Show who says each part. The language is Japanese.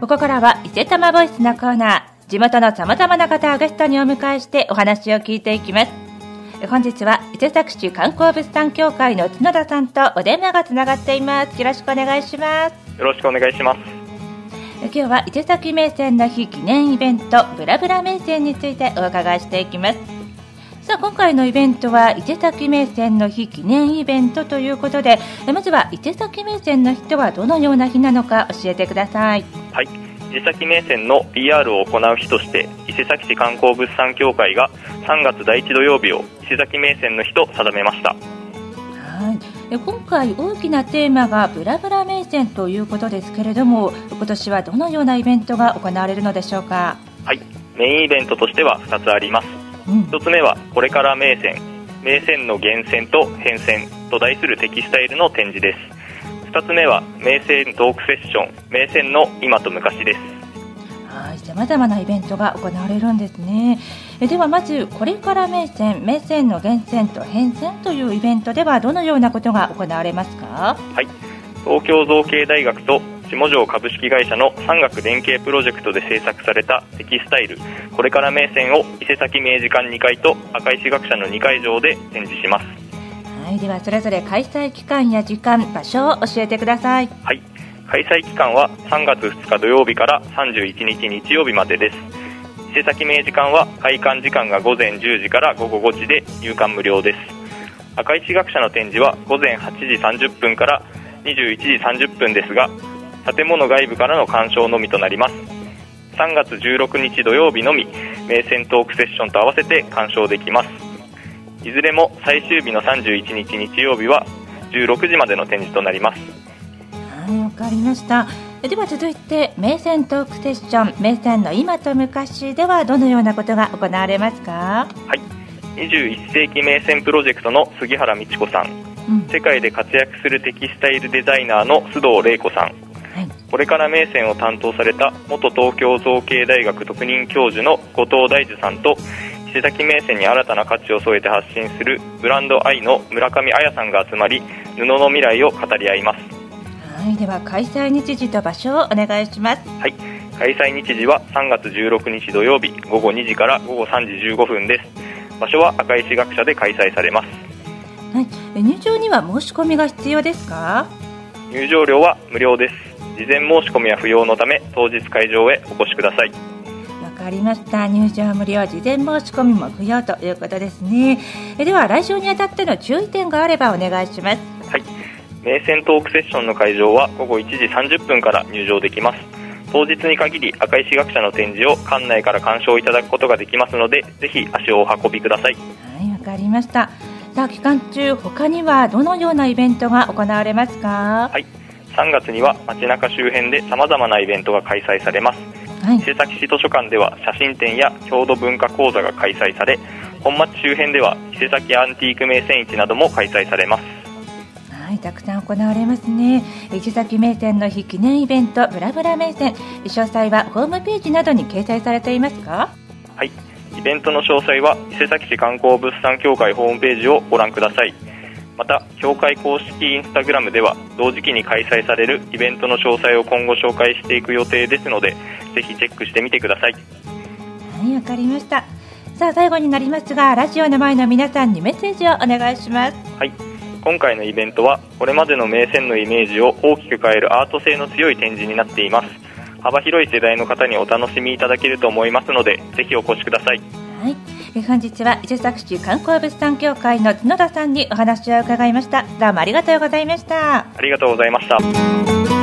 Speaker 1: ここからは伊勢玉ボイスのコーナー。地元のさまざまな方をゲストにお迎えしてお話を聞いていきます。本日は伊勢崎市観光物産協会の角田さんとお電話がつながっています。よろしくお願いします。
Speaker 2: よろしくお願いします。
Speaker 1: 今日は伊勢崎名線の日記念イベントブラブラ名線についてお伺いしていきますさあ今回のイベントは伊勢崎名線の日記念イベントということでまずは伊勢崎名線の日とはどのような日なのか教えてください。
Speaker 2: はい。伊勢崎名線の PR を行う日として伊勢崎市観光物産協会が3月第1土曜日を伊勢崎名線の日と定めました。
Speaker 1: はい。今回大きなテーマがブラブラ名線ということですけれども今年はどのようなイベントが行われるのでしょうか？
Speaker 2: はい。メインイベントとしては2つあります、うん、1つ目はこれから名線名線の源泉と変遷と題するテキスタイルの展示です。2つ目は名線トークセッション。名線の今と昔です。
Speaker 1: はい。さまざまなイベントが行われるんですね。えではまずこれから名線名線の源泉と変遷というイベントではどのようなことが行われますか？
Speaker 2: はい。東京造形大学と下條株式会社の産学連携プロジェクトで制作されたテキスタイル。これから名線を伊勢崎明治館2階と赤石学者の2階上で展示します。
Speaker 1: はいではそれぞれ開催期間や時間場所を教えてください。
Speaker 2: はい。開催期間は3月2日土曜日から31日日曜日までです。伊勢崎明時間は開館時間が午前10時から午後5時で入館無料です。赤石学者の展示は午前8時30分から21時30分ですが建物外部からの鑑賞のみとなります。3月16日土曜日のみ名線トークセッションと合わせて鑑賞できます。いずれも最終日の31日日曜日は16時までの展示となります。
Speaker 1: はいわかりました。では続いて名線トークセッション名線の今と昔ではどのようなことが行われますか？
Speaker 2: はい。21世紀名線プロジェクトの杉原美智子さん、うん、世界で活躍するテキスタイルデザイナーの須藤玲子さん、はい、これから名線を担当された元東京造形大学特任教授の後藤大樹さんと伊勢崎名線に新たな価値を添えて発信するブランド愛の村上彩さんが集まり布の未来を語り合います。
Speaker 1: はいでは開催日時と場所をお願いします。
Speaker 2: はい開催日時は3月16日土曜日午後2時から午後3時15分です。場所は赤石学者で開催されます。
Speaker 1: はい入場には申し込みが必要ですか？
Speaker 2: 入場料は無料です事前申し込みは不要のため当日会場へお越しください。
Speaker 1: かりました。入場無料事前申し込みも不要ということですね。えでは来場にあたっての注意点があればお願いします。
Speaker 2: はい。名線トークセッションの会場は午後1時30分から入場できます。当日に限り赤石学者の展示を館内から鑑賞いただくことができますのでぜひ足をお運びください。
Speaker 1: はいわかりました。さあ期間中他にはどのようなイベントが行われますか？
Speaker 2: はい3月には街中周辺でさまざまなイベントが開催されます。はい、伊勢崎市図書館では写真展や郷土文化講座が開催され本町周辺では伊勢崎アンティーク名店市なども開催されます。
Speaker 1: はいたくさん行われますね。伊勢崎名店の日記念イベントブラブラ名店。詳細はホームページなどに掲載されていますか？
Speaker 2: はい。イベントの詳細は伊勢崎市観光物産協会ホームページをご覧くださいまた協会公式インスタグラムでは同時期に開催されるイベントの詳細を今後紹介していく予定ですのでぜひチェックしてみてください。
Speaker 1: はいわかりました。さあ最後になりますがラジオの前の皆さんにメッセージをお願いします。
Speaker 2: はい。今回のイベントはこれまでの名線のイメージを大きく変えるアート性の強い展示になっています幅広い世代の方にお楽しみいただけると思いますのでぜひお越しください。
Speaker 1: はい。本日は伊勢崎市観光物産協会の角田さんにお話を伺いました。どうもありがとうございました。
Speaker 2: ありがとうございました